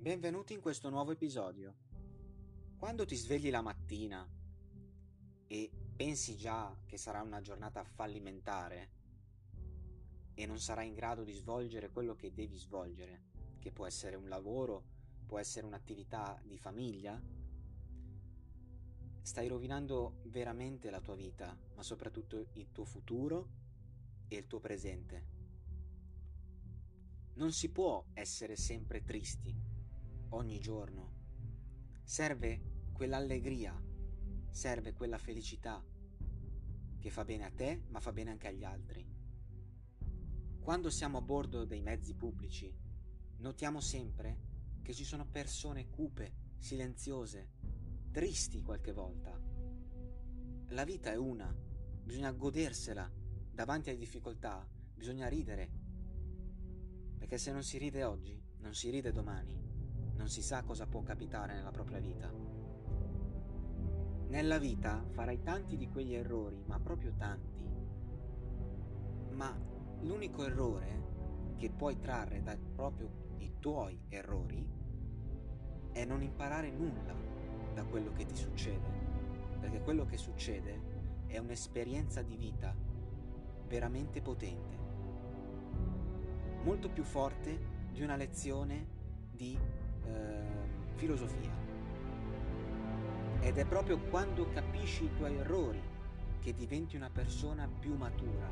Benvenuti in questo nuovo episodio. Quando ti svegli la mattina e pensi già che sarà una giornata fallimentare e non sarai in grado di svolgere quello che devi svolgere, che può essere un lavoro, può essere un'attività di famiglia, stai rovinando veramente la tua vita, ma soprattutto il tuo futuro e il tuo presente. Non si può essere sempre tristi ogni giorno. Serve quell'allegria, serve quella felicità che fa bene a te ma fa bene anche agli altri. Quando siamo a bordo dei mezzi pubblici, notiamo sempre che ci sono persone cupe, silenziose, tristi qualche volta. La vita è una, bisogna godersela, davanti alle difficoltà bisogna ridere, perché se non si ride oggi, non si ride domani non si sa cosa può capitare nella propria vita. Nella vita farai tanti di quegli errori, ma proprio tanti. Ma l'unico errore che puoi trarre da proprio i tuoi errori è non imparare nulla da quello che ti succede, perché quello che succede è un'esperienza di vita veramente potente, molto più forte di una lezione di eh, filosofia. Ed è proprio quando capisci i tuoi errori che diventi una persona più matura,